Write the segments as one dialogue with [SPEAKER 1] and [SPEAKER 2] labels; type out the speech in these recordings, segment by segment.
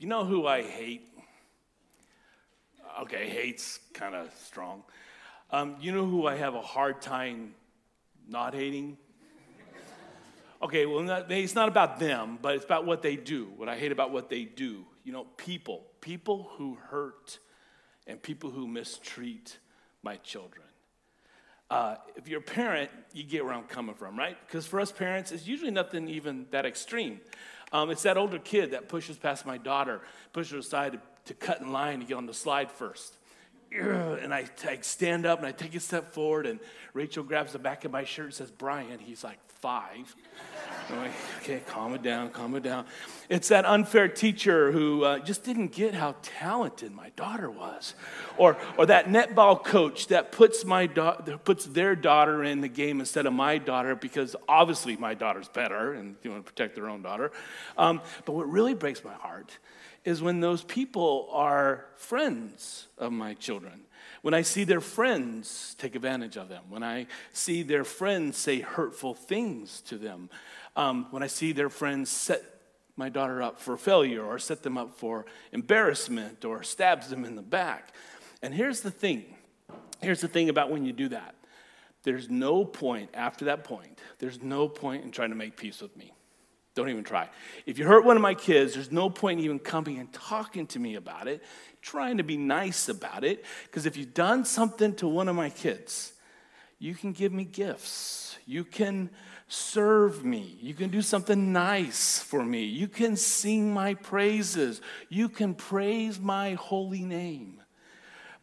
[SPEAKER 1] You know who I hate? Okay, hate's kind of strong. Um, you know who I have a hard time not hating? Okay, well, not, it's not about them, but it's about what they do. What I hate about what they do. You know, people. People who hurt and people who mistreat my children. Uh, if you're a parent, you get where I'm coming from, right? Because for us parents, it's usually nothing even that extreme. Um, it's that older kid that pushes past my daughter, pushes her aside to, to cut in line to get on the slide first. And I, I stand up and I take a step forward, and Rachel grabs the back of my shirt and says, Brian, he's like five. Like, okay, calm it down, calm it down. It's that unfair teacher who uh, just didn't get how talented my daughter was, or or that netball coach that puts my da- puts their daughter in the game instead of my daughter because obviously my daughter's better and you want to protect their own daughter. Um, but what really breaks my heart is when those people are friends of my children. When I see their friends take advantage of them, when I see their friends say hurtful things to them, um, when I see their friends set my daughter up for failure or set them up for embarrassment or stabs them in the back. And here's the thing. Here's the thing about when you do that. There's no point after that point, there's no point in trying to make peace with me. Don't even try. If you hurt one of my kids, there's no point in even coming and talking to me about it, trying to be nice about it, because if you've done something to one of my kids, you can give me gifts. You can serve me. You can do something nice for me. You can sing my praises. You can praise my holy name.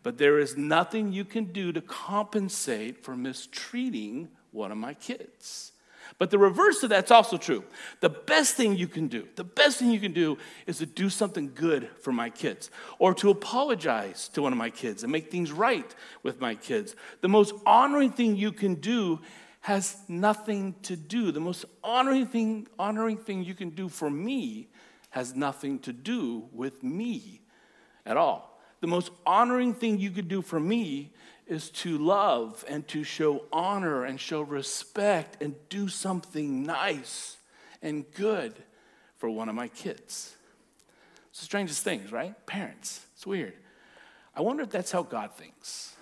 [SPEAKER 1] But there is nothing you can do to compensate for mistreating one of my kids. But the reverse of that's also true. The best thing you can do, the best thing you can do is to do something good for my kids or to apologize to one of my kids and make things right with my kids. The most honoring thing you can do has nothing to do. The most honoring thing, honoring thing you can do for me has nothing to do with me at all. The most honoring thing you could do for me is to love and to show honor and show respect and do something nice and good for one of my kids. It's the strangest things, right? Parents. It's weird. I wonder if that's how God thinks.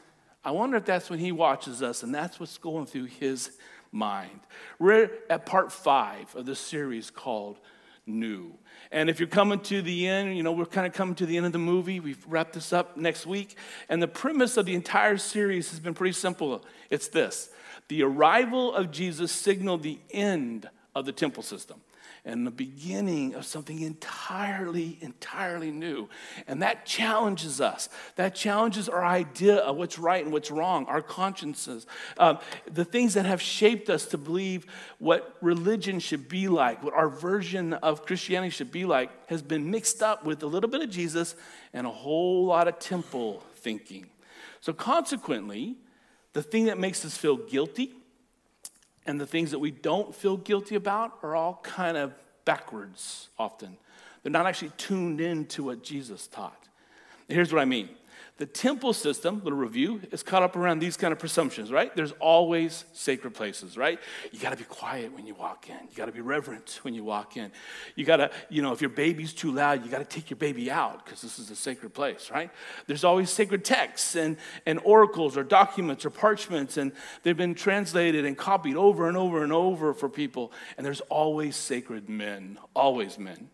[SPEAKER 1] I wonder if that's when He watches us and that's what's going through His mind. We're at part five of the series called Nu. And if you're coming to the end, you know, we're kind of coming to the end of the movie. We've wrapped this up next week. And the premise of the entire series has been pretty simple it's this the arrival of Jesus signaled the end of the temple system and the beginning of something entirely, entirely new. And that challenges us. That challenges our idea of what's right and what's wrong, our consciences, um, the things that have shaped us to believe what religion should be like, what our version of Christianity should be like, has been mixed up with a little bit of Jesus and a whole lot of temple thinking. So, consequently, the thing that makes us feel guilty and the things that we don't feel guilty about are all kind of backwards often. They're not actually tuned in to what Jesus taught. Here's what I mean the temple system, little review, is caught up around these kind of presumptions, right? There's always sacred places, right? You got to be quiet when you walk in. You got to be reverent when you walk in. You got to, you know, if your baby's too loud, you got to take your baby out because this is a sacred place, right? There's always sacred texts and, and oracles or documents or parchments, and they've been translated and copied over and over and over for people. And there's always sacred men, always men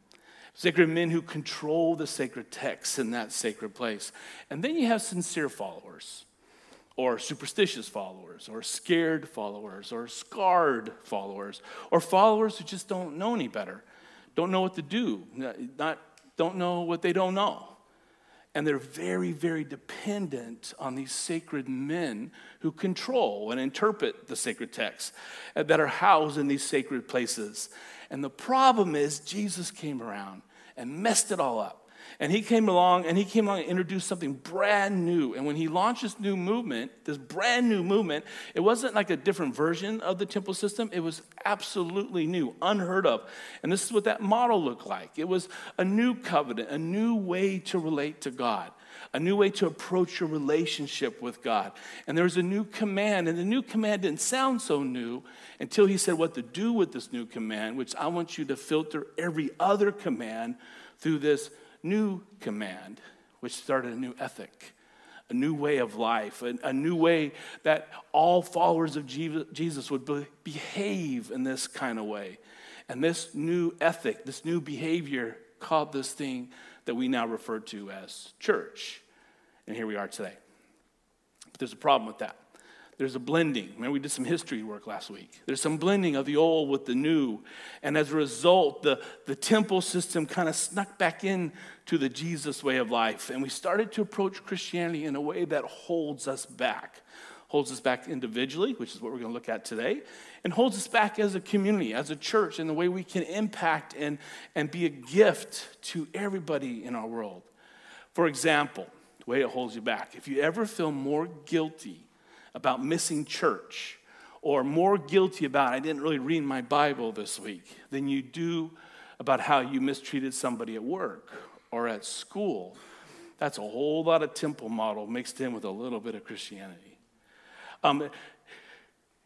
[SPEAKER 1] sacred men who control the sacred texts in that sacred place. And then you have sincere followers, or superstitious followers, or scared followers, or scarred followers, or followers who just don't know any better, don't know what to do, not, don't know what they don't know. And they're very, very dependent on these sacred men who control and interpret the sacred texts that are housed in these sacred places. And the problem is, Jesus came around and messed it all up. And he came along and he came along and introduced something brand new. And when he launched this new movement, this brand new movement, it wasn't like a different version of the temple system. It was absolutely new, unheard of. And this is what that model looked like it was a new covenant, a new way to relate to God a new way to approach your relationship with God. And there was a new command, and the new command didn't sound so new until he said what to do with this new command, which I want you to filter every other command through this new command, which started a new ethic, a new way of life, a, new way that all followers of Jesus would be, behave in this kind of way. And this new ethic, this new behavior, called this thing that we now refer to as church. And here we are today. But there's a problem with that. There's a blending. Remember, we did some history work last week. There's some blending of the old with the new. And as a result, the, the temple system kind of snuck back in to the Jesus way of life. And we started to approach Christianity in a way that holds us back. Holds us back individually, which is what we're going to look at today, and holds us back as a community, as a church, in the way we can impact and, and be a gift to everybody in our world. For example, the way it holds you back. If you ever feel more guilty about missing church or more guilty about I didn't really read my Bible this week than you do about how you mistreated somebody at work or at school. That's a whole lot of temple model mixed in with a little bit of Christianity. Um,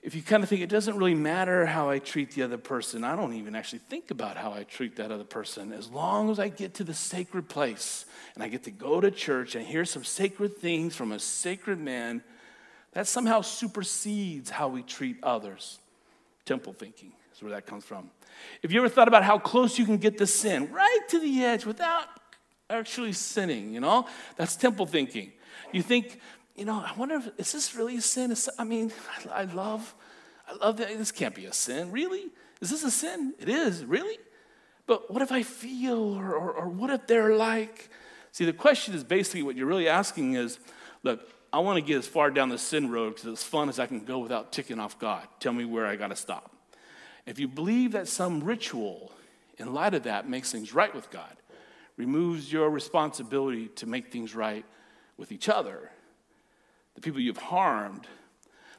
[SPEAKER 1] if you kind of think it doesn't really matter how I treat the other person, I don't even actually think about how I treat that other person. As long as I get to the sacred place and I get to go to church and hear some sacred things from a sacred man that somehow supersedes how we treat others. Temple thinking is where that comes from. If you ever thought about how close you can get to sin, right to the edge without actually sinning, you know, that's temple thinking. You think, you know, I wonder if is this really a sin? I mean, I, I love, I love that. This can't be a sin, really. Is this a sin? It is, really. But what if I feel, or, or, or what if they're like? See, the question is basically what you're really asking is, look, I want to get as far down the sin road because as fun as I can go without ticking off God. Tell me where I got to stop. If you believe that some ritual, in light of that, makes things right with God, removes your responsibility to make things right with each other, the people you've harmed,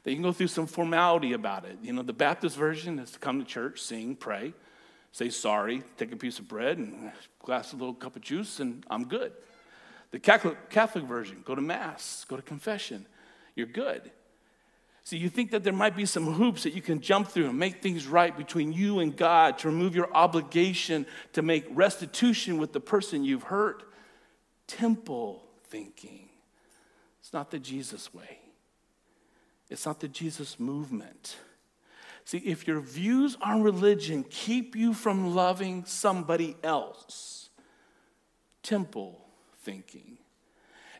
[SPEAKER 1] that you can go through some formality about it. You know, the Baptist version is to come to church, sing, pray, say sorry, take a piece of bread and a glass a little cup of juice, and I'm good. The Catholic, Catholic version, go to Mass, go to confession. You're good. See, you think that there might be some hoops that you can jump through and make things right between you and God to remove your obligation to make restitution with the person you've hurt. Temple thinking. It's not the Jesus way, it's not the Jesus movement. See, if your views on religion keep you from loving somebody else, temple thinking.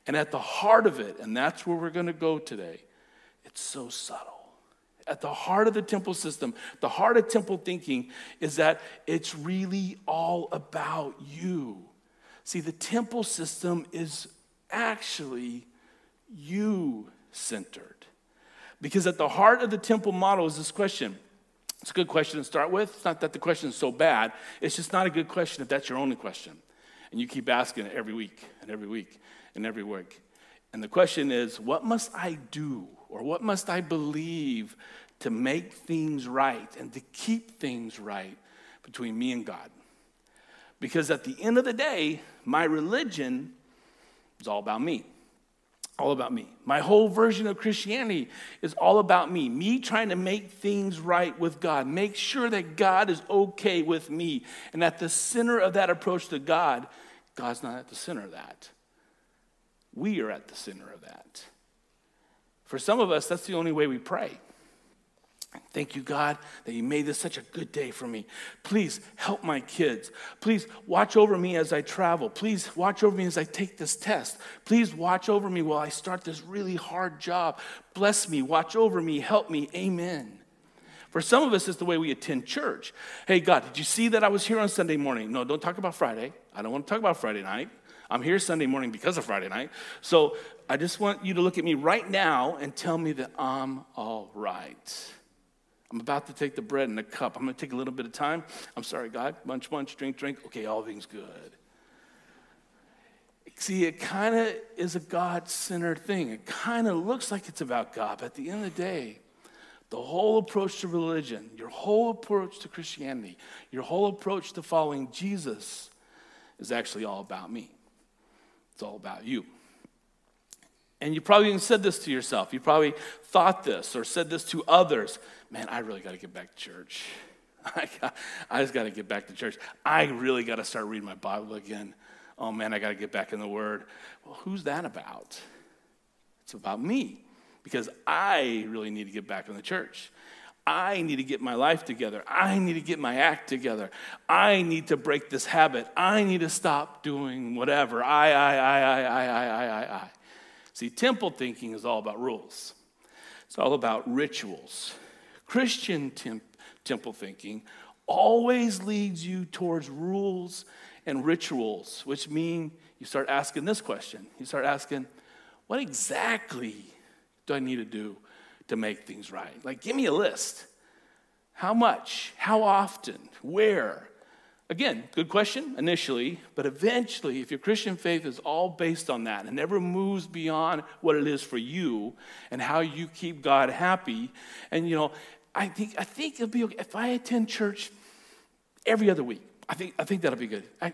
[SPEAKER 1] And at the heart of it, and that's where we're going to go today, it's so subtle. At the heart of the temple system, the heart of temple thinking is that it's really all about you. See, the temple system is actually you centered. Because at the heart of the temple model is this question. It's a good question to start with. It's not that the question is so bad, it's just not a good question if that's your only question. And you keep asking it every week and every week and every week. And the question is, what must I do or what must I believe to make things right and to keep things right between me and God? Because at the end of the day, my religion is all about me. All about me. My whole version of Christianity is all about me. Me trying to make things right with God, make sure that God is okay with me. And at the center of that approach to God, God's not at the center of that. We are at the center of that. For some of us, that's the only way we pray. Thank you, God, that you made this such a good day for me. Please help my kids. Please watch over me as I travel. Please watch over me as I take this test. Please watch over me while I start this really hard job. Bless me, watch over me, help me. Amen. For some of us, it's the way we attend church. Hey, God, did you see that I was here on Sunday morning? No, don't talk about Friday. I don't want to talk about Friday night. I'm here Sunday morning because of Friday night. So I just want you to look at me right now and tell me that I'm all right. I'm about to take the bread and the cup. I'm going to take a little bit of time. I'm sorry, God. Munch, munch, drink, drink. Okay, all things good. See, it kind of is a God centered thing. It kind of looks like it's about God, but at the end of the day, the whole approach to religion, your whole approach to Christianity, your whole approach to following Jesus is actually all about me. It's all about you. And you probably even said this to yourself. You probably thought this or said this to others. Man, I really got to get back to church. I, got, I just got to get back to church. I really got to start reading my Bible again. oh man, I got to get back in the Word. Well, who's that about? It's about me because I really need to get back in the church. I need to get my life together. I need to get my act together. I need to break this habit. I need to stop doing whatever. I, I, I, I, I, I, I, I. See, temple thinking is all about rules, it's all about rituals. Christian temp- temple thinking always leads you towards rules and rituals, which mean you start asking this question. You start asking, what exactly do I need to do to make things right? Like, give me a list. How much? How often? Where? Again, good question initially, but eventually, if your Christian faith is all based on that and never moves beyond what it is for you and how you keep God happy, and you know, I think I think it'll be okay if I attend church every other week. I think I think that'll be good. I,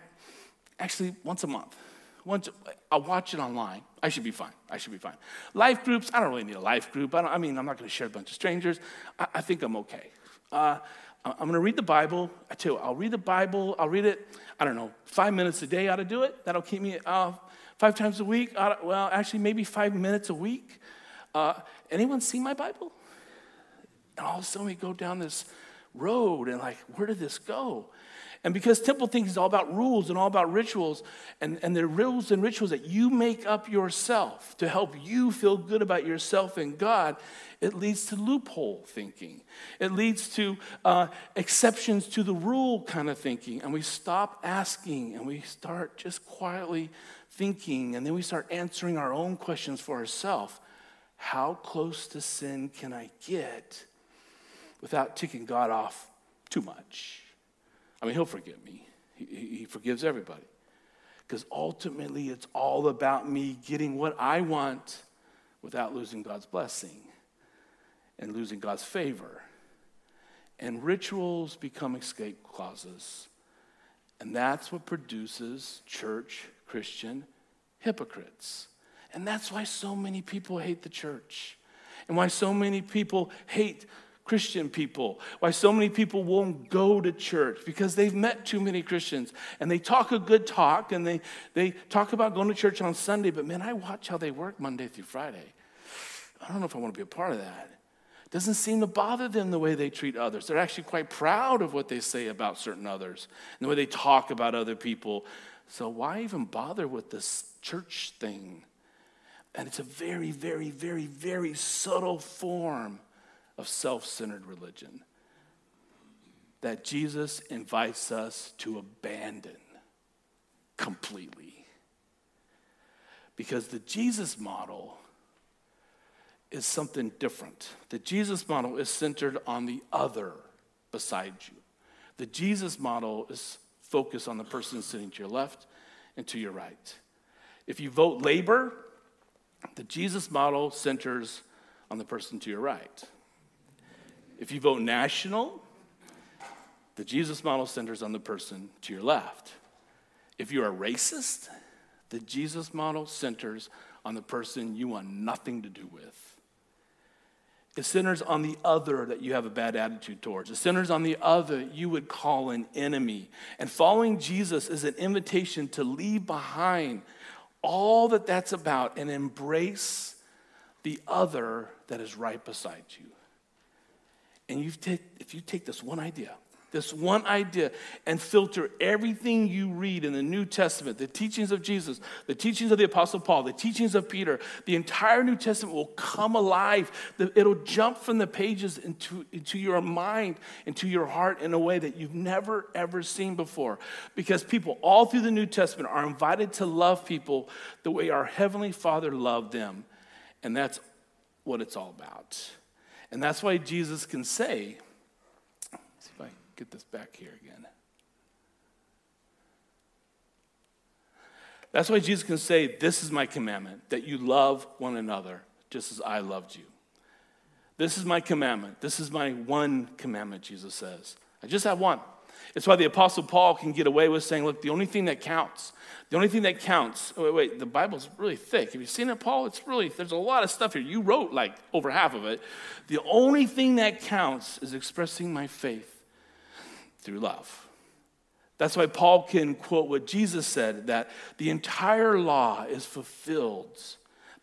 [SPEAKER 1] actually, once a month. Once I'll watch it online. I should be fine. I should be fine. Life groups. I don't really need a life group. I, I mean, I'm not going to share a bunch of strangers. I, I think I'm okay. Uh, I'm going to read the Bible. I tell you, I'll read the Bible. I'll read it. I don't know, five minutes a day ought to do it. That'll keep me uh, five times a week. well, actually, maybe five minutes a week. Uh, anyone see my Bible? And all of a sudden, we go down this road, and like, where did this go? And because temple thinking is all about rules and all about rituals, and, and the rules and rituals that you make up yourself to help you feel good about yourself and God, it leads to loophole thinking. It leads to uh, exceptions to the rule kind of thinking. And we stop asking and we start just quietly thinking, and then we start answering our own questions for ourselves. How close to sin can I get without ticking God off too much? I mean, He'll forgive me, He, he forgives everybody. Because ultimately, it's all about me getting what I want without losing God's blessing and losing God's favor. And rituals become escape clauses. And that's what produces church Christian hypocrites. And that's why so many people hate the church. And why so many people hate Christian people, why so many people won't go to church because they've met too many Christians and they talk a good talk and they, they talk about going to church on Sunday, but man, I watch how they work Monday through Friday. I don't know if I want to be a part of that. It doesn't seem to bother them the way they treat others. They're actually quite proud of what they say about certain others and the way they talk about other people. So why even bother with this church thing? And it's a very, very, very, very subtle form of self centered religion that Jesus invites us to abandon completely. Because the Jesus model is something different. The Jesus model is centered on the other beside you. The Jesus model is focused on the person sitting to your left and to your right. If you vote labor, the Jesus model centers on the person to your right. If you vote national, the Jesus model centers on the person to your left. If you're a racist, the Jesus model centers on the person you want nothing to do with. It centers on the other that you have a bad attitude towards. It centers on the other you would call an enemy. And following Jesus is an invitation to leave behind all that that's about and embrace the other that is right beside you. And you take, if you take this one idea, this one idea, and filter everything you read in the New Testament, the teachings of Jesus, the teachings of the Apostle Paul, the teachings of Peter, the entire New Testament will come alive. It'll jump from the pages into, into your mind, into your heart in a way that you've never, ever seen before. Because people all through the New Testament are invited to love people the way our Heavenly Father loved them. And that's what it's all about. And that's why Jesus can say, see if I get this back here again. That's why Jesus can say, This is my commandment, that you love one another just as I loved you. This is my commandment. This is my one commandment, Jesus says. I just have one. It's why the Apostle Paul can get away with saying, look, the only thing that counts, the only thing that counts, oh, wait, wait, the Bible's really thick. Have you seen it, Paul? It's really, there's a lot of stuff here. You wrote like over half of it. The only thing that counts is expressing my faith through love. That's why Paul can quote what Jesus said that the entire law is fulfilled.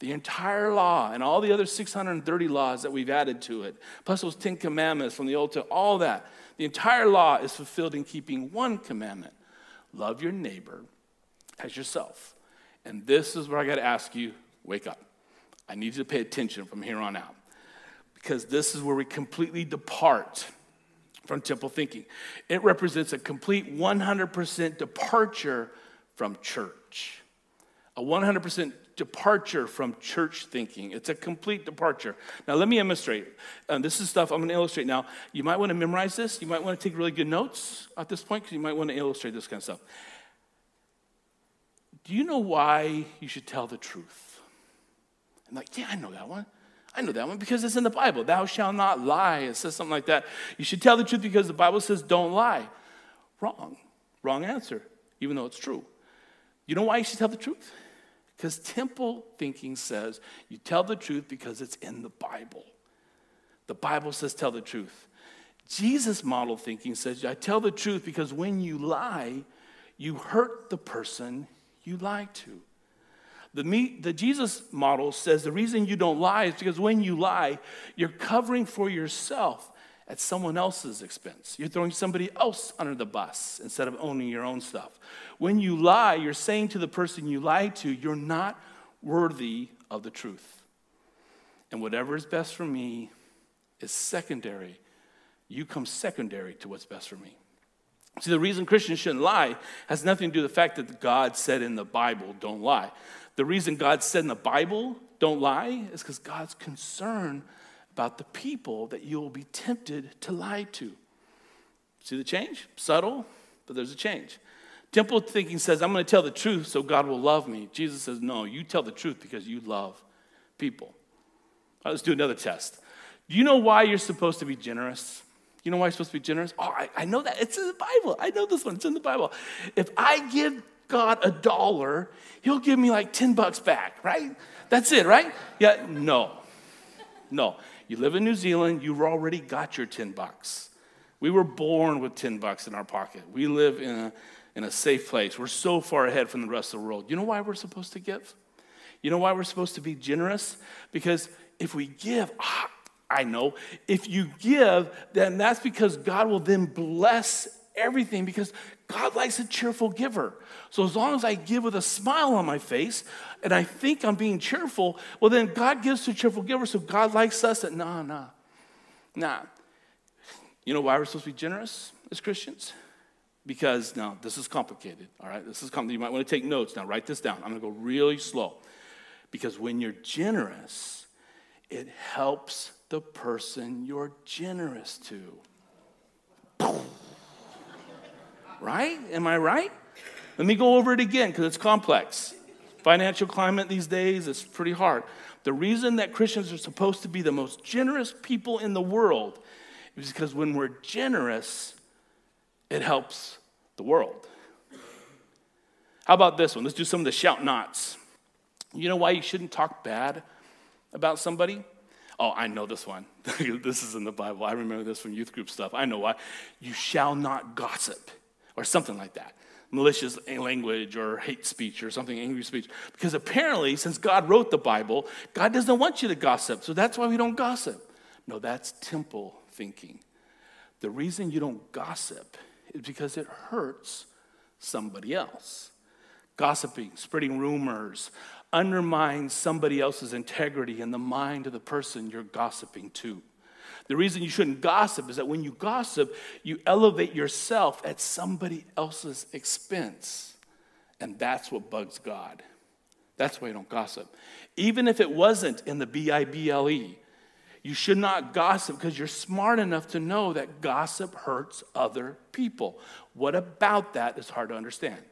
[SPEAKER 1] The entire law and all the other 630 laws that we've added to it, plus those 10 commandments from the Old Testament, all that, the entire law is fulfilled in keeping one commandment love your neighbor as yourself. And this is where I got to ask you wake up. I need you to pay attention from here on out because this is where we completely depart from temple thinking. It represents a complete 100% departure from church. A 100% departure from church thinking. It's a complete departure. Now, let me illustrate. Um, this is stuff I'm going to illustrate now. You might want to memorize this. You might want to take really good notes at this point because you might want to illustrate this kind of stuff. Do you know why you should tell the truth? I'm like, yeah, I know that one. I know that one because it's in the Bible. Thou shalt not lie. It says something like that. You should tell the truth because the Bible says don't lie. Wrong. Wrong answer, even though it's true. You know why you should tell the truth? Because temple thinking says you tell the truth because it's in the Bible. The Bible says tell the truth. Jesus model thinking says I tell the truth because when you lie, you hurt the person you lie to. The, me, the Jesus model says the reason you don't lie is because when you lie, you're covering for yourself at someone else's expense. You're throwing somebody else under the bus instead of owning your own stuff. When you lie, you're saying to the person you lied to, you're not worthy of the truth. And whatever is best for me is secondary. You come secondary to what's best for me. See, the reason Christians shouldn't lie has nothing to do with the fact that God said in the Bible, don't lie. The reason God said in the Bible, don't lie, is because God's concerned about the people that you will be tempted to lie to. See the change? Subtle, but there's a change. Temple thinking says, I'm going to tell the truth so God will love me. Jesus says, No, you tell the truth because you love people. Right, let's do another test. Do you know why you're supposed to be generous? You know why you're supposed to be generous? Oh, I, I know that. It's in the Bible. I know this one. It's in the Bible. If I give God a dollar, he'll give me like 10 bucks back, right? That's it, right? Yeah, no. No. You live in New Zealand, you've already got your 10 bucks. We were born with 10 bucks in our pocket. We live in a, in a safe place. We're so far ahead from the rest of the world. You know why we're supposed to give? You know why we're supposed to be generous? Because if we give, ah, I know. If you give, then that's because God will then bless everything because God likes a cheerful giver. So as long as I give with a smile on my face and I think I'm being cheerful, well, then God gives to a cheerful giver. So God likes us that, nah, nah, nah. You know why we're supposed to be generous as Christians? Because now this is complicated, all right? This is complicated. You might want to take notes. Now, write this down. I'm going to go really slow. Because when you're generous, it helps the person you're generous to. Right? Am I right? Let me go over it again because it's complex. Financial climate these days is pretty hard. The reason that Christians are supposed to be the most generous people in the world is because when we're generous, it helps the world. How about this one? Let's do some of the shout nots. You know why you shouldn't talk bad about somebody? Oh, I know this one. this is in the Bible. I remember this from youth group stuff. I know why. You shall not gossip, or something like that. Malicious language or hate speech or something, angry speech. Because apparently, since God wrote the Bible, God doesn't want you to gossip. So that's why we don't gossip. No, that's temple thinking. The reason you don't gossip is because it hurts somebody else. Gossiping, spreading rumors, undermines somebody else's integrity in the mind of the person you're gossiping to. The reason you shouldn't gossip is that when you gossip, you elevate yourself at somebody else's expense. And that's what bugs God. That's why you don't gossip. Even if it wasn't in the B I B L E, you should not gossip because you're smart enough to know that gossip hurts other people. What about that is hard to understand?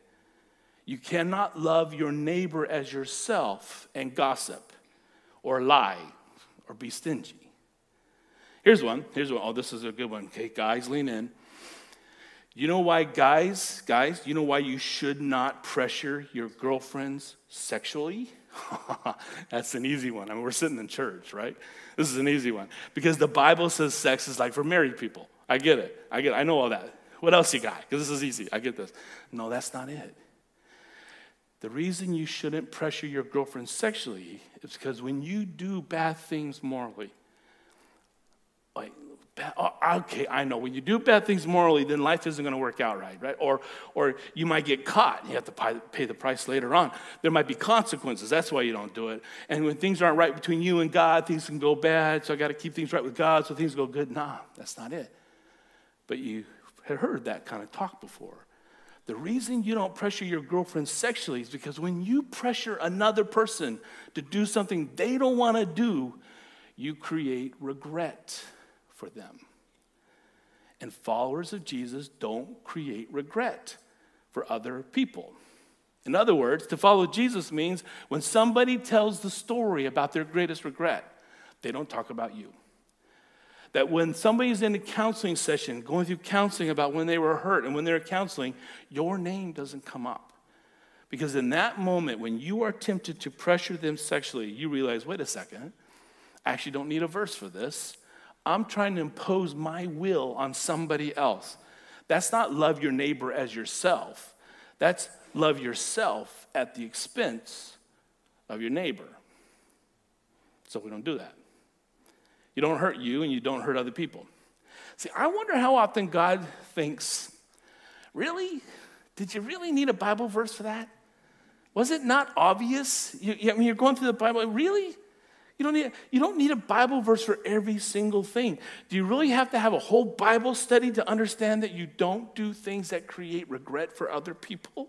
[SPEAKER 1] You cannot love your neighbor as yourself and gossip or lie or be stingy. Here's one. Here's one. Oh, this is a good one. Okay, guys, lean in. You know why, guys, guys, you know why you should not pressure your girlfriends sexually? That's an easy one. I mean, we're sitting in church, right? This is an easy one. Because the Bible says sex is like for married people. I get it. I get it. I know all that. What else you got? Because this is easy. I get this. No, that's not it. The reason you shouldn't pressure your girlfriend sexually is because when you do bad things morally, like, oh, okay, I know. When you do bad things morally, then life isn't going to work out right, right? Or, or you might get caught. You have to pay the price later on. There might be consequences. That's why you don't do it. And when things aren't right between you and God, things can go bad. So I got to keep things right with God so things go good. Nah, that's not it. But you had heard that kind of talk before. The reason you don't pressure your girlfriend sexually is because when you pressure another person to do something they don't want to do, you create regret for them. And followers of Jesus don't create regret for other people. In other words, to follow Jesus means when somebody tells the story about their greatest regret, they don't talk about you that when somebody's in a counseling session, going through counseling about when they were hurt and when they're counseling, your name doesn't come up. Because in that moment, when you are tempted to pressure them sexually, you realize, wait a second, I actually don't need a verse for this. I'm trying to impose my will on somebody else. That's not love your neighbor as yourself. That's love yourself at the expense of your neighbor. So we don't do that. You don't hurt you and you don't hurt other people. See, I wonder how often God thinks, really? Did you really need a Bible verse for that? Was it not obvious? You, I mean, you're going through the Bible, really? You don't, need, you don't need a Bible verse for every single thing. Do you really have to have a whole Bible study to understand that you don't do things that create regret for other people?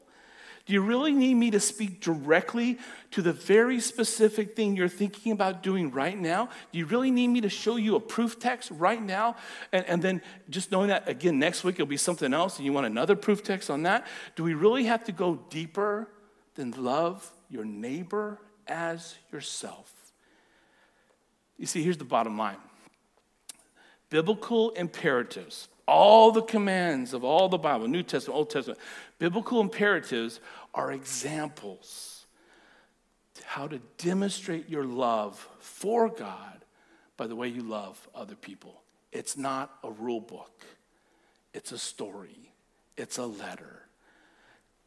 [SPEAKER 1] Do you really need me to speak directly to the very specific thing you're thinking about doing right now? Do you really need me to show you a proof text right now? And, and then just knowing that, again, next week it'll be something else and you want another proof text on that? Do we really have to go deeper than love your neighbor as yourself? You see, here's the bottom line biblical imperatives all the commands of all the Bible, New Testament, Old Testament, biblical imperatives are examples how to demonstrate your love for God by the way you love other people. It's not a rule book, it's a story, it's a letter.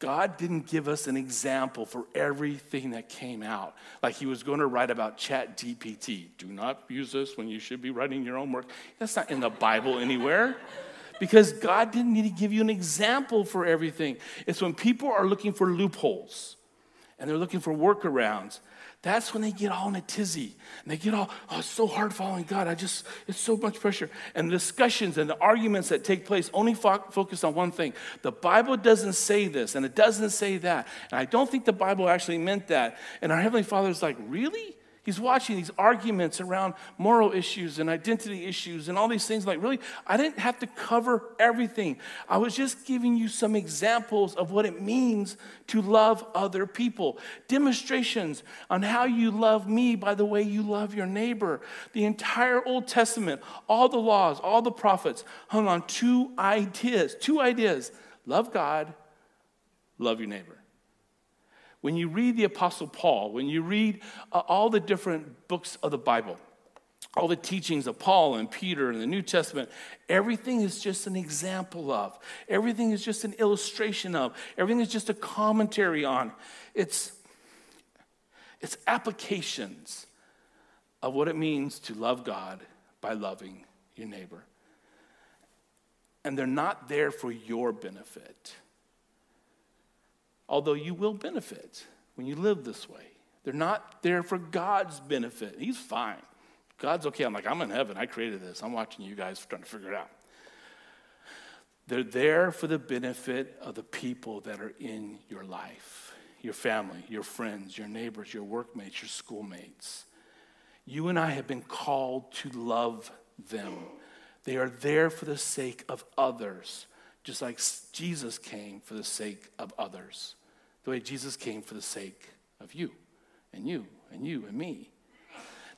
[SPEAKER 1] God didn't give us an example for everything that came out. Like he was going to write about Chat GPT. Do not use this when you should be writing your own work. That's not in the Bible anywhere because God didn't need to give you an example for everything. It's when people are looking for loopholes and they're looking for workarounds. That's when they get all in a tizzy and they get all, oh, it's so hard following God. I just, it's so much pressure. And the discussions and the arguments that take place only fo- focus on one thing. The Bible doesn't say this and it doesn't say that. And I don't think the Bible actually meant that. And our Heavenly Father is like, really? He's watching these arguments around moral issues and identity issues and all these things. Like, really, I didn't have to cover everything. I was just giving you some examples of what it means to love other people, demonstrations on how you love me by the way you love your neighbor. The entire Old Testament, all the laws, all the prophets hung on two ideas two ideas love God, love your neighbor. When you read the Apostle Paul, when you read uh, all the different books of the Bible, all the teachings of Paul and Peter in the New Testament, everything is just an example of, everything is just an illustration of, everything is just a commentary on. It's, it's applications of what it means to love God by loving your neighbor. And they're not there for your benefit although you will benefit when you live this way. They're not there for God's benefit. He's fine. God's okay. I'm like, I'm in heaven. I created this. I'm watching you guys trying to figure it out. They're there for the benefit of the people that are in your life your family, your friends, your neighbors, your workmates, your schoolmates. You and I have been called to love them. They are there for the sake of others just like Jesus came for the sake of others, the way Jesus came for the sake of you and you and you and me.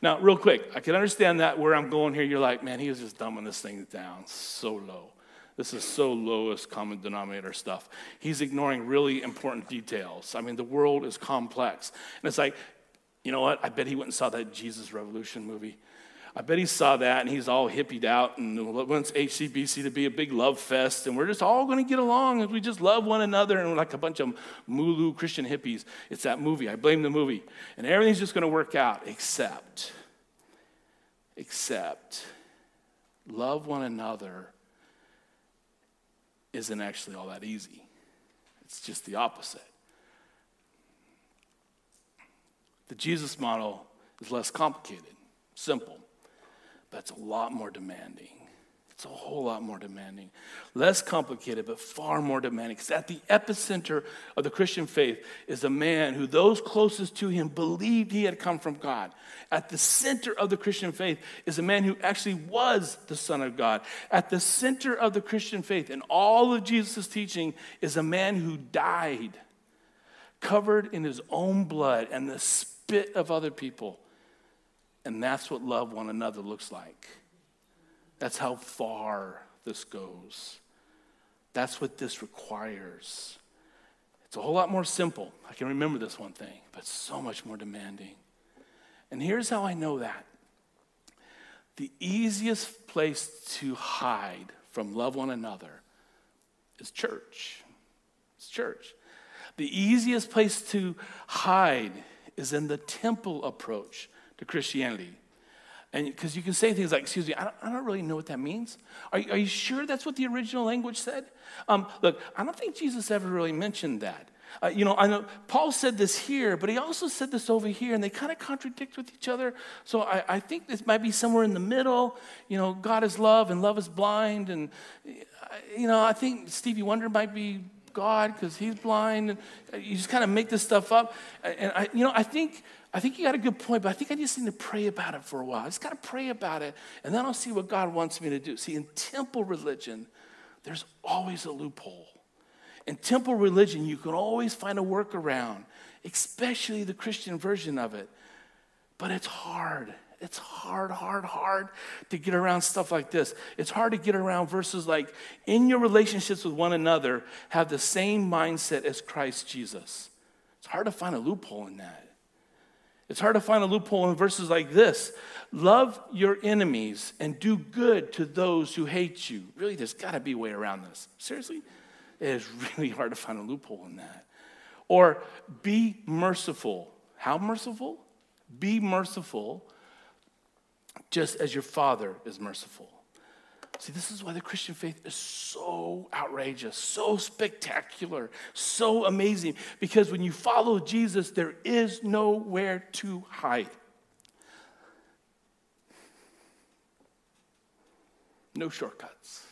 [SPEAKER 1] Now, real quick, I can understand that where I'm going here. You're like, man, he was just dumbing this thing down so low. This is so lowest common denominator stuff. He's ignoring really important details. I mean, the world is complex. And it's like, you know what? I bet he went and saw that Jesus Revolution movie. I bet he saw that and he's all hippied out and wants HCBC to be a big love fest and we're just all going to get along as we just love one another and we're like a bunch of Mulu Christian hippies. It's that movie. I blame the movie. And everything's just going to work out except, except, love one another isn't actually all that easy. It's just the opposite. The Jesus model is less complicated, simple, it's a lot more demanding. It's a whole lot more demanding. Less complicated, but far more demanding. Because at the epicenter of the Christian faith is a man who those closest to him believed he had come from God. At the center of the Christian faith is a man who actually was the Son of God. At the center of the Christian faith and all of Jesus' teaching is a man who died, covered in his own blood and the spit of other people. And that's what love one another looks like. That's how far this goes. That's what this requires. It's a whole lot more simple. I can remember this one thing, but so much more demanding. And here's how I know that the easiest place to hide from love one another is church. It's church. The easiest place to hide is in the temple approach to Christianity. And because you can say things like, excuse me, I don't, I don't really know what that means. Are, are, you sure that's what the original language said? Um, look, I don't think Jesus ever really mentioned that. Uh, you know, I know Paul said this here, but he also said this over here, and they kind of contradict with each other. So I, I, think this might be somewhere in the middle. You know, God is love and love is blind. And, uh, you know, I think Stevie Wonder might be God because he's blind. And uh, you just kind of make this stuff up. And, I, you know, I think I think you got a good point, but I think I just need to pray about it for a while. I just got to pray about it, and then I'll see what God wants me to do. See, in temple religion, there's always a loophole. In temple religion, you can always find a workaround, especially the Christian version of it. But it's hard. It's hard, hard, hard to get around stuff like this. It's hard to get around verses like, in your relationships with one another, have the same mindset as Christ Jesus. It's hard to find a loophole in that. It's hard to find a loophole in verses like this Love your enemies and do good to those who hate you. Really, there's got to be a way around this. Seriously? It is really hard to find a loophole in that. Or be merciful. How merciful? Be merciful just as your Father is merciful. See, this is why the Christian faith is so outrageous, so spectacular, so amazing. Because when you follow Jesus, there is nowhere to hide. No shortcuts,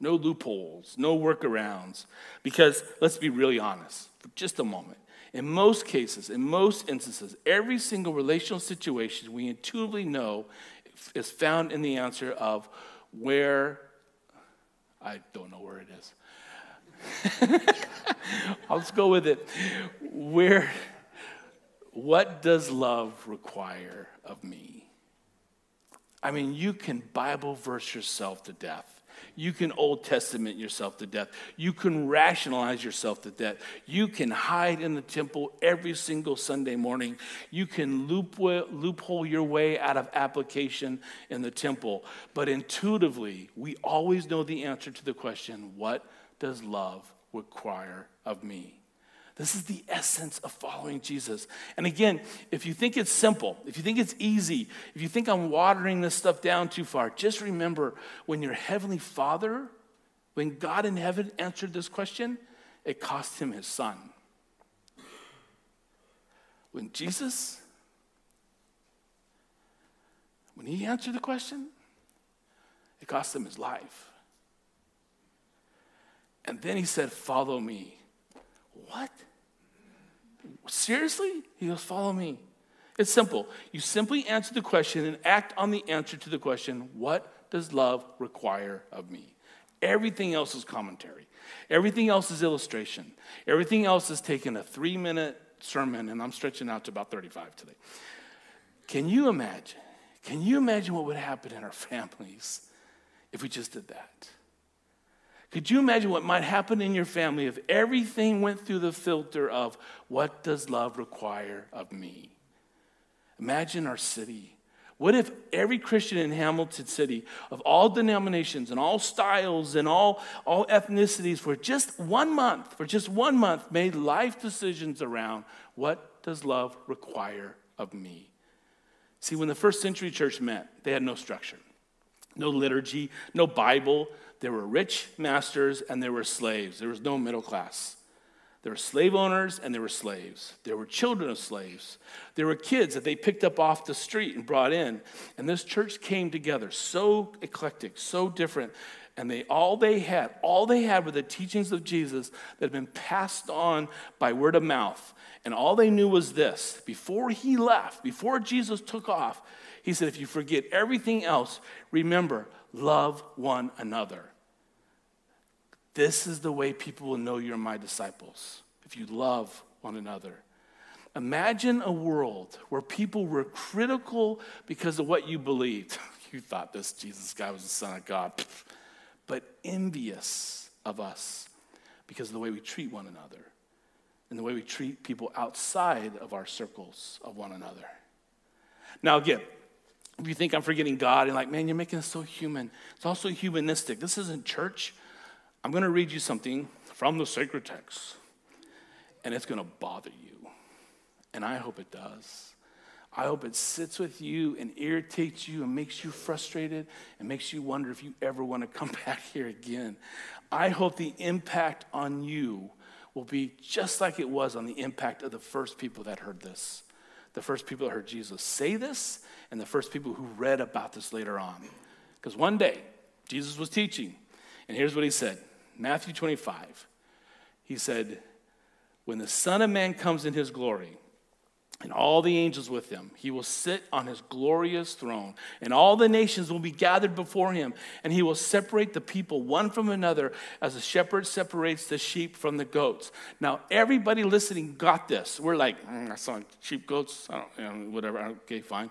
[SPEAKER 1] no loopholes, no workarounds. Because let's be really honest for just a moment. In most cases, in most instances, every single relational situation we intuitively know is found in the answer of where, I don't know where it is. I'll just go with it. Where, what does love require of me? I mean, you can Bible verse yourself to death. You can Old Testament yourself to death. You can rationalize yourself to death. You can hide in the temple every single Sunday morning. You can loop, loophole your way out of application in the temple. But intuitively, we always know the answer to the question what does love require of me? This is the essence of following Jesus. And again, if you think it's simple, if you think it's easy, if you think I'm watering this stuff down too far, just remember when your heavenly Father, when God in heaven answered this question, it cost him his son. When Jesus, when he answered the question, it cost him his life. And then he said, Follow me. What? Seriously? He goes, Follow me. It's simple. You simply answer the question and act on the answer to the question What does love require of me? Everything else is commentary. Everything else is illustration. Everything else is taking a three minute sermon, and I'm stretching out to about 35 today. Can you imagine? Can you imagine what would happen in our families if we just did that? Could you imagine what might happen in your family if everything went through the filter of what does love require of me? Imagine our city. What if every Christian in Hamilton City, of all denominations and all styles and all, all ethnicities, for just one month, for just one month, made life decisions around what does love require of me? See, when the first century church met, they had no structure, no liturgy, no Bible. There were rich masters and there were slaves. There was no middle class. There were slave owners and there were slaves. There were children of slaves. There were kids that they picked up off the street and brought in. And this church came together so eclectic, so different. And they all they had, all they had were the teachings of Jesus that had been passed on by word of mouth. And all they knew was this before he left, before Jesus took off, he said, If you forget everything else, remember, love one another. This is the way people will know you're my disciples, if you love one another. Imagine a world where people were critical because of what you believed. you thought this Jesus guy was the Son of God, but envious of us because of the way we treat one another and the way we treat people outside of our circles of one another. Now, again, if you think I'm forgetting God and like, man, you're making it so human, it's also humanistic. This isn't church. I'm going to read you something from the sacred text, and it's going to bother you. And I hope it does. I hope it sits with you and irritates you and makes you frustrated and makes you wonder if you ever want to come back here again. I hope the impact on you will be just like it was on the impact of the first people that heard this. The first people that heard Jesus say this, and the first people who read about this later on. Because one day, Jesus was teaching, and here's what he said Matthew 25, he said, When the Son of Man comes in his glory, and all the angels with him. He will sit on his glorious throne, and all the nations will be gathered before him, and he will separate the people one from another as a shepherd separates the sheep from the goats. Now, everybody listening got this. We're like, mm, I saw sheep, goats, I don't, you know, whatever, okay, fine.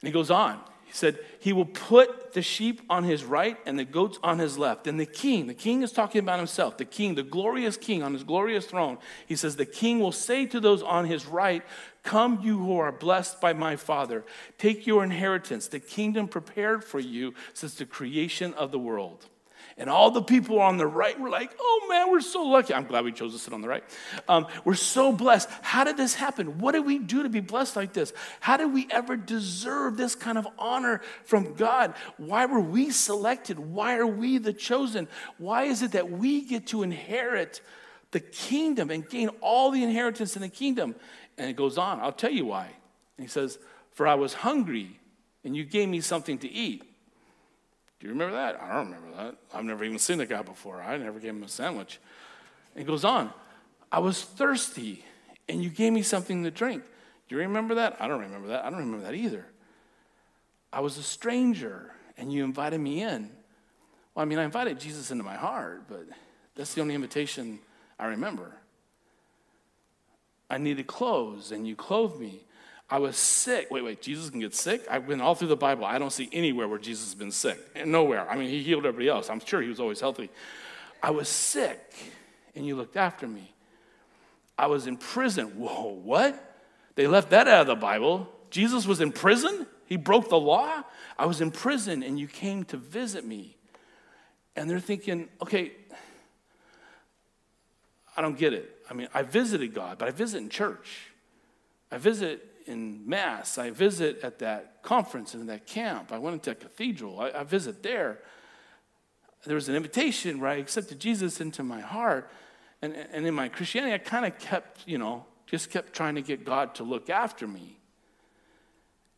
[SPEAKER 1] And he goes on. He said, He will put the sheep on his right and the goats on his left. And the king, the king is talking about himself, the king, the glorious king on his glorious throne. He says, The king will say to those on his right, Come, you who are blessed by my Father, take your inheritance, the kingdom prepared for you since the creation of the world. And all the people on the right were like, oh man, we're so lucky. I'm glad we chose to sit on the right. Um, we're so blessed. How did this happen? What did we do to be blessed like this? How did we ever deserve this kind of honor from God? Why were we selected? Why are we the chosen? Why is it that we get to inherit the kingdom and gain all the inheritance in the kingdom? And it goes on. I'll tell you why. And he says, For I was hungry, and you gave me something to eat. Do you remember that? I don't remember that. I've never even seen the guy before. I never gave him a sandwich. And goes on, I was thirsty and you gave me something to drink. Do you remember that? I don't remember that. I don't remember that either. I was a stranger and you invited me in. Well, I mean, I invited Jesus into my heart, but that's the only invitation I remember. I needed clothes and you clothed me. I was sick. Wait, wait, Jesus can get sick? I've been all through the Bible. I don't see anywhere where Jesus has been sick. Nowhere. I mean, he healed everybody else. I'm sure he was always healthy. I was sick, and you looked after me. I was in prison. Whoa, what? They left that out of the Bible. Jesus was in prison? He broke the law? I was in prison, and you came to visit me. And they're thinking, okay, I don't get it. I mean, I visited God, but I visit in church. I visit in Mass. I visit at that conference and that camp. I went into a cathedral. I, I visit there. There was an invitation where I accepted Jesus into my heart. And, and in my Christianity, I kind of kept, you know, just kept trying to get God to look after me.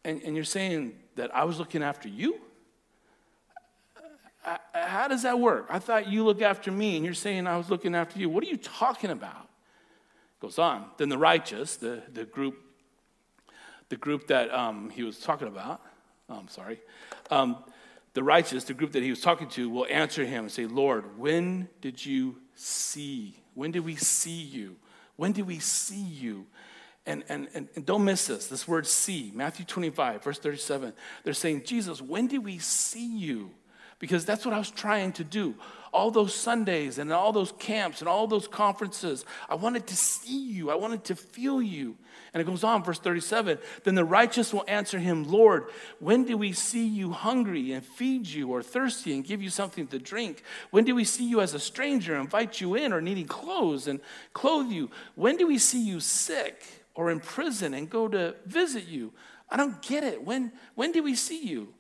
[SPEAKER 1] And, and you're saying that I was looking after you? Uh, uh, how does that work? I thought you look after me, and you're saying I was looking after you. What are you talking about? Goes on. Then the righteous, the, the group the group that um, he was talking about, oh, I'm sorry, um, the righteous, the group that he was talking to, will answer him and say, Lord, when did you see? When did we see you? When did we see you? And, and, and, and don't miss this, this word see, Matthew 25, verse 37. They're saying, Jesus, when did we see you? Because that's what I was trying to do. All those Sundays and all those camps and all those conferences, I wanted to see you, I wanted to feel you. And it goes on, verse 37 Then the righteous will answer him, Lord, when do we see you hungry and feed you, or thirsty and give you something to drink? When do we see you as a stranger, invite you in, or needing clothes and clothe you? When do we see you sick or in prison and go to visit you? I don't get it. When, when do we see you?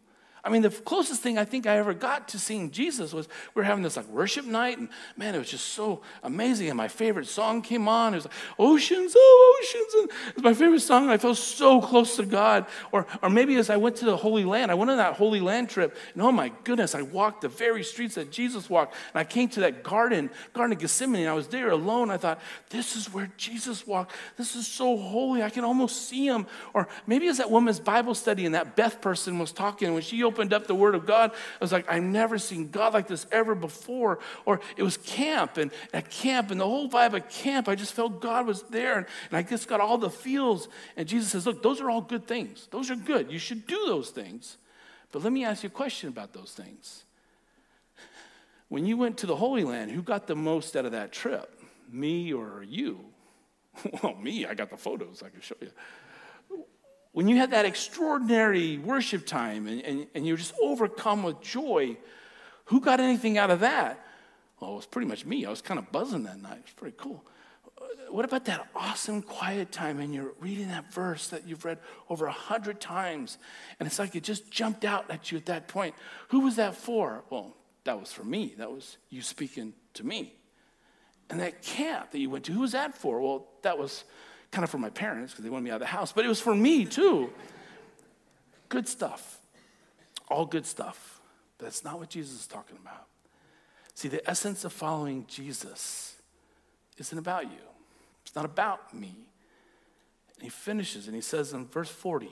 [SPEAKER 1] I mean, the closest thing I think I ever got to seeing Jesus was we were having this like worship night, and man, it was just so amazing. And my favorite song came on. It was like Oceans, oh, Oceans. And it was my favorite song. I felt so close to God. Or, or maybe as I went to the Holy Land, I went on that Holy Land trip, and oh my goodness, I walked the very streets that Jesus walked. And I came to that garden, Garden of Gethsemane, and I was there alone. I thought, this is where Jesus walked. This is so holy. I can almost see him. Or maybe as that woman's Bible study and that Beth person was talking, when she up the Word of God, I was like, I've never seen God like this ever before. Or it was camp, and at camp, and the whole vibe of camp, I just felt God was there, and, and I just got all the feels. And Jesus says, Look, those are all good things. Those are good. You should do those things. But let me ask you a question about those things. When you went to the Holy Land, who got the most out of that trip? Me or you? well, me, I got the photos I can show you when you had that extraordinary worship time and, and, and you're just overcome with joy, who got anything out of that? Well, it was pretty much me. I was kind of buzzing that night. It was pretty cool. What about that awesome quiet time and you're reading that verse that you've read over a hundred times and it's like it just jumped out at you at that point? Who was that for? Well, that was for me. That was you speaking to me. And that camp that you went to, who was that for? Well, that was kind of for my parents because they wanted me out of the house, but it was for me too. Good stuff. All good stuff. But that's not what Jesus is talking about. See, the essence of following Jesus isn't about you, it's not about me. And he finishes and he says in verse 40,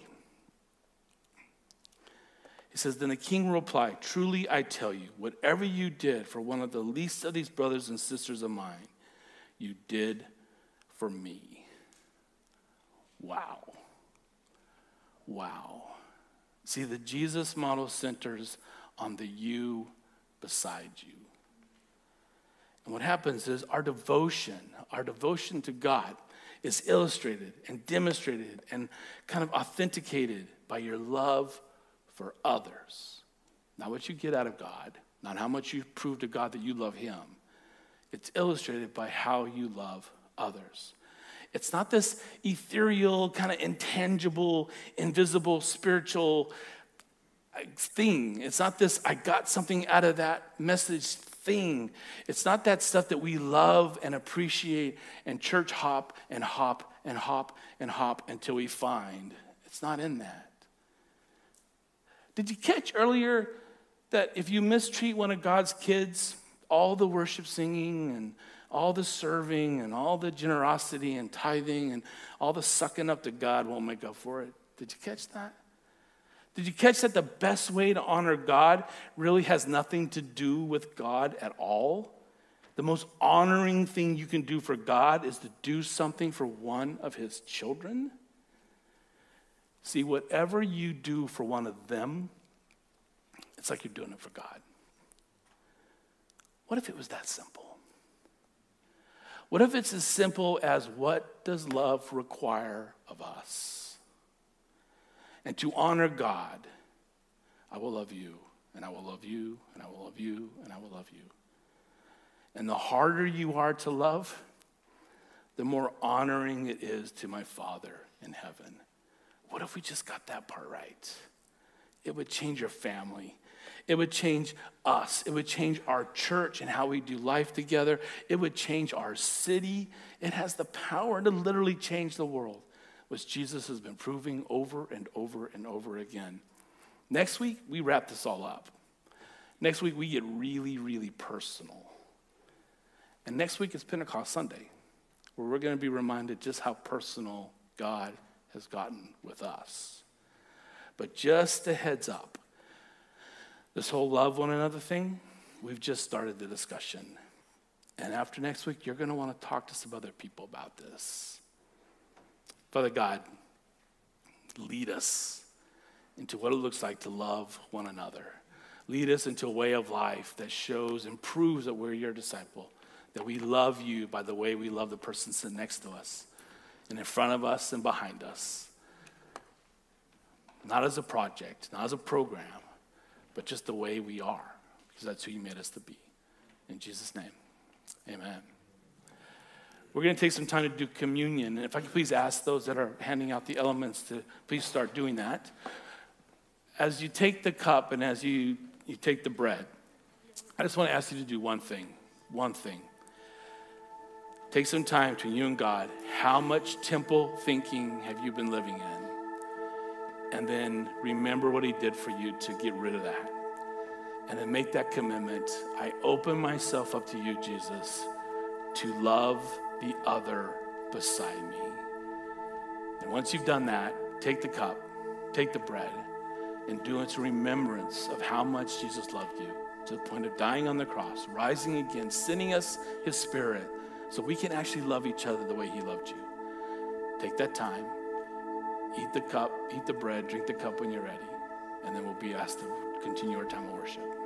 [SPEAKER 1] he says, Then the king replied, Truly I tell you, whatever you did for one of the least of these brothers and sisters of mine, you did for me. Wow. Wow. See, the Jesus model centers on the you beside you. And what happens is our devotion, our devotion to God, is illustrated and demonstrated and kind of authenticated by your love for others. Not what you get out of God, not how much you prove to God that you love Him. It's illustrated by how you love others. It's not this ethereal, kind of intangible, invisible, spiritual uh, thing. It's not this, I got something out of that message thing. It's not that stuff that we love and appreciate and church hop and hop and hop and hop until we find. It's not in that. Did you catch earlier that if you mistreat one of God's kids, all the worship singing and all the serving and all the generosity and tithing and all the sucking up to God won't make up for it. Did you catch that? Did you catch that the best way to honor God really has nothing to do with God at all? The most honoring thing you can do for God is to do something for one of his children. See, whatever you do for one of them, it's like you're doing it for God. What if it was that simple? What if it's as simple as what does love require of us? And to honor God, I will love you, and I will love you, and I will love you, and I will love you. And the harder you are to love, the more honoring it is to my Father in heaven. What if we just got that part right? It would change your family. It would change us. It would change our church and how we do life together. It would change our city. It has the power to literally change the world, which Jesus has been proving over and over and over again. Next week, we wrap this all up. Next week, we get really, really personal. And next week is Pentecost Sunday, where we're going to be reminded just how personal God has gotten with us. But just a heads up this whole love one another thing, we've just started the discussion. And after next week, you're going to want to talk to some other people about this. Father God, lead us into what it looks like to love one another. Lead us into a way of life that shows and proves that we're your disciple, that we love you by the way we love the person sitting next to us and in front of us and behind us. Not as a project, not as a program, but just the way we are, because that's who you made us to be. In Jesus' name, amen. We're going to take some time to do communion. And if I could please ask those that are handing out the elements to please start doing that. As you take the cup and as you, you take the bread, I just want to ask you to do one thing. One thing. Take some time between you and God. How much temple thinking have you been living in? And then remember what He did for you to get rid of that. And then make that commitment. I open myself up to you, Jesus, to love the other beside me. And once you've done that, take the cup, take the bread, and do it remembrance of how much Jesus loved you to the point of dying on the cross, rising again, sending us his spirit so we can actually love each other the way he loved you. Take that time, eat the cup, eat the bread, drink the cup when you're ready, and then we'll be asked to continue our time of worship.